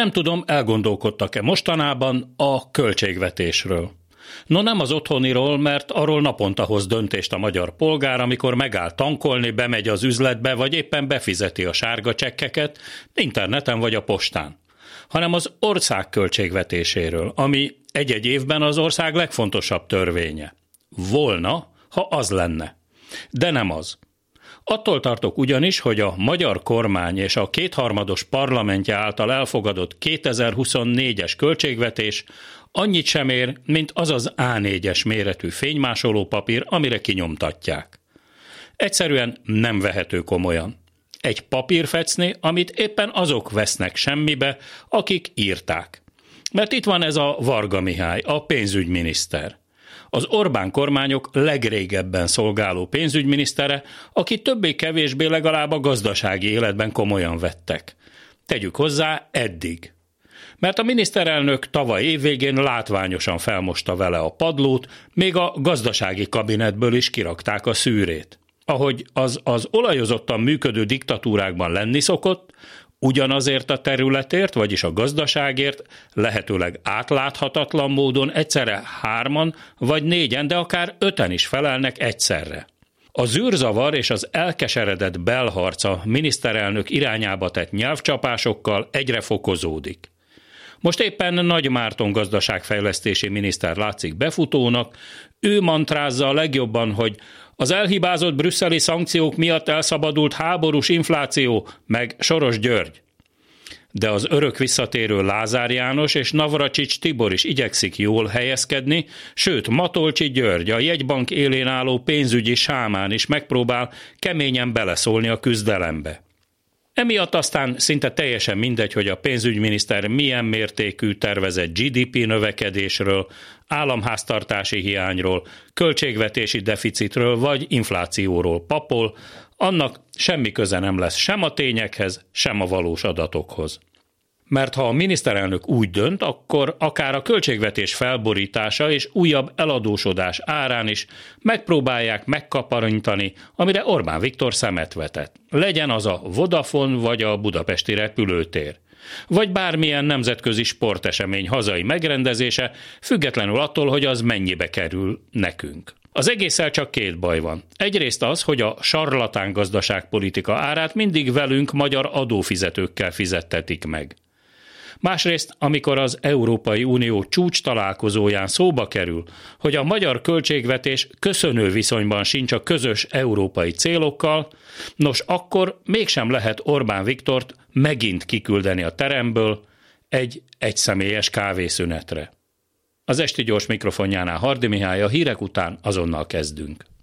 Nem tudom, elgondolkodtak-e mostanában a költségvetésről. No nem az otthoniról, mert arról naponta hoz döntést a magyar polgár, amikor megáll tankolni, bemegy az üzletbe, vagy éppen befizeti a sárga csekkeket, interneten vagy a postán hanem az ország költségvetéséről, ami egy-egy évben az ország legfontosabb törvénye. Volna, ha az lenne. De nem az. Attól tartok ugyanis, hogy a magyar kormány és a kétharmados parlamentje által elfogadott 2024-es költségvetés annyit sem ér, mint az az A4-es méretű fénymásoló papír, amire kinyomtatják. Egyszerűen nem vehető komolyan. Egy papírfecni, amit éppen azok vesznek semmibe, akik írták. Mert itt van ez a Varga Mihály, a pénzügyminiszter az Orbán kormányok legrégebben szolgáló pénzügyminisztere, aki többé-kevésbé legalább a gazdasági életben komolyan vettek. Tegyük hozzá, eddig. Mert a miniszterelnök tavaly évvégén látványosan felmosta vele a padlót, még a gazdasági kabinetből is kirakták a szűrét. Ahogy az az olajozottan működő diktatúrákban lenni szokott, ugyanazért a területért, vagyis a gazdaságért lehetőleg átláthatatlan módon egyszerre hárman vagy négyen, de akár öten is felelnek egyszerre. A zűrzavar és az elkeseredett belharca miniszterelnök irányába tett nyelvcsapásokkal egyre fokozódik. Most éppen Nagy Márton gazdaságfejlesztési miniszter látszik befutónak, ő mantrázza a legjobban, hogy az elhibázott brüsszeli szankciók miatt elszabadult háborús infláció, meg Soros György. De az örök visszatérő Lázár János és Navracsics Tibor is igyekszik jól helyezkedni, sőt Matolcsi György, a jegybank élén álló pénzügyi sámán is megpróbál keményen beleszólni a küzdelembe. Emiatt aztán szinte teljesen mindegy, hogy a pénzügyminiszter milyen mértékű tervezett GDP növekedésről, államháztartási hiányról, költségvetési deficitről vagy inflációról papol, annak semmi köze nem lesz sem a tényekhez, sem a valós adatokhoz mert ha a miniszterelnök úgy dönt, akkor akár a költségvetés felborítása és újabb eladósodás árán is megpróbálják megkaparintani, amire Orbán Viktor szemet vetett. Legyen az a Vodafone vagy a budapesti repülőtér vagy bármilyen nemzetközi sportesemény hazai megrendezése, függetlenül attól, hogy az mennyibe kerül nekünk. Az egésszel csak két baj van. Egyrészt az, hogy a sarlatán gazdaságpolitika árát mindig velünk magyar adófizetőkkel fizettetik meg. Másrészt, amikor az Európai Unió csúcs találkozóján szóba kerül, hogy a magyar költségvetés köszönő viszonyban sincs a közös európai célokkal, nos akkor mégsem lehet Orbán Viktort megint kiküldeni a teremből egy egyszemélyes kávészünetre. Az esti gyors mikrofonjánál Hardi Mihály a hírek után azonnal kezdünk.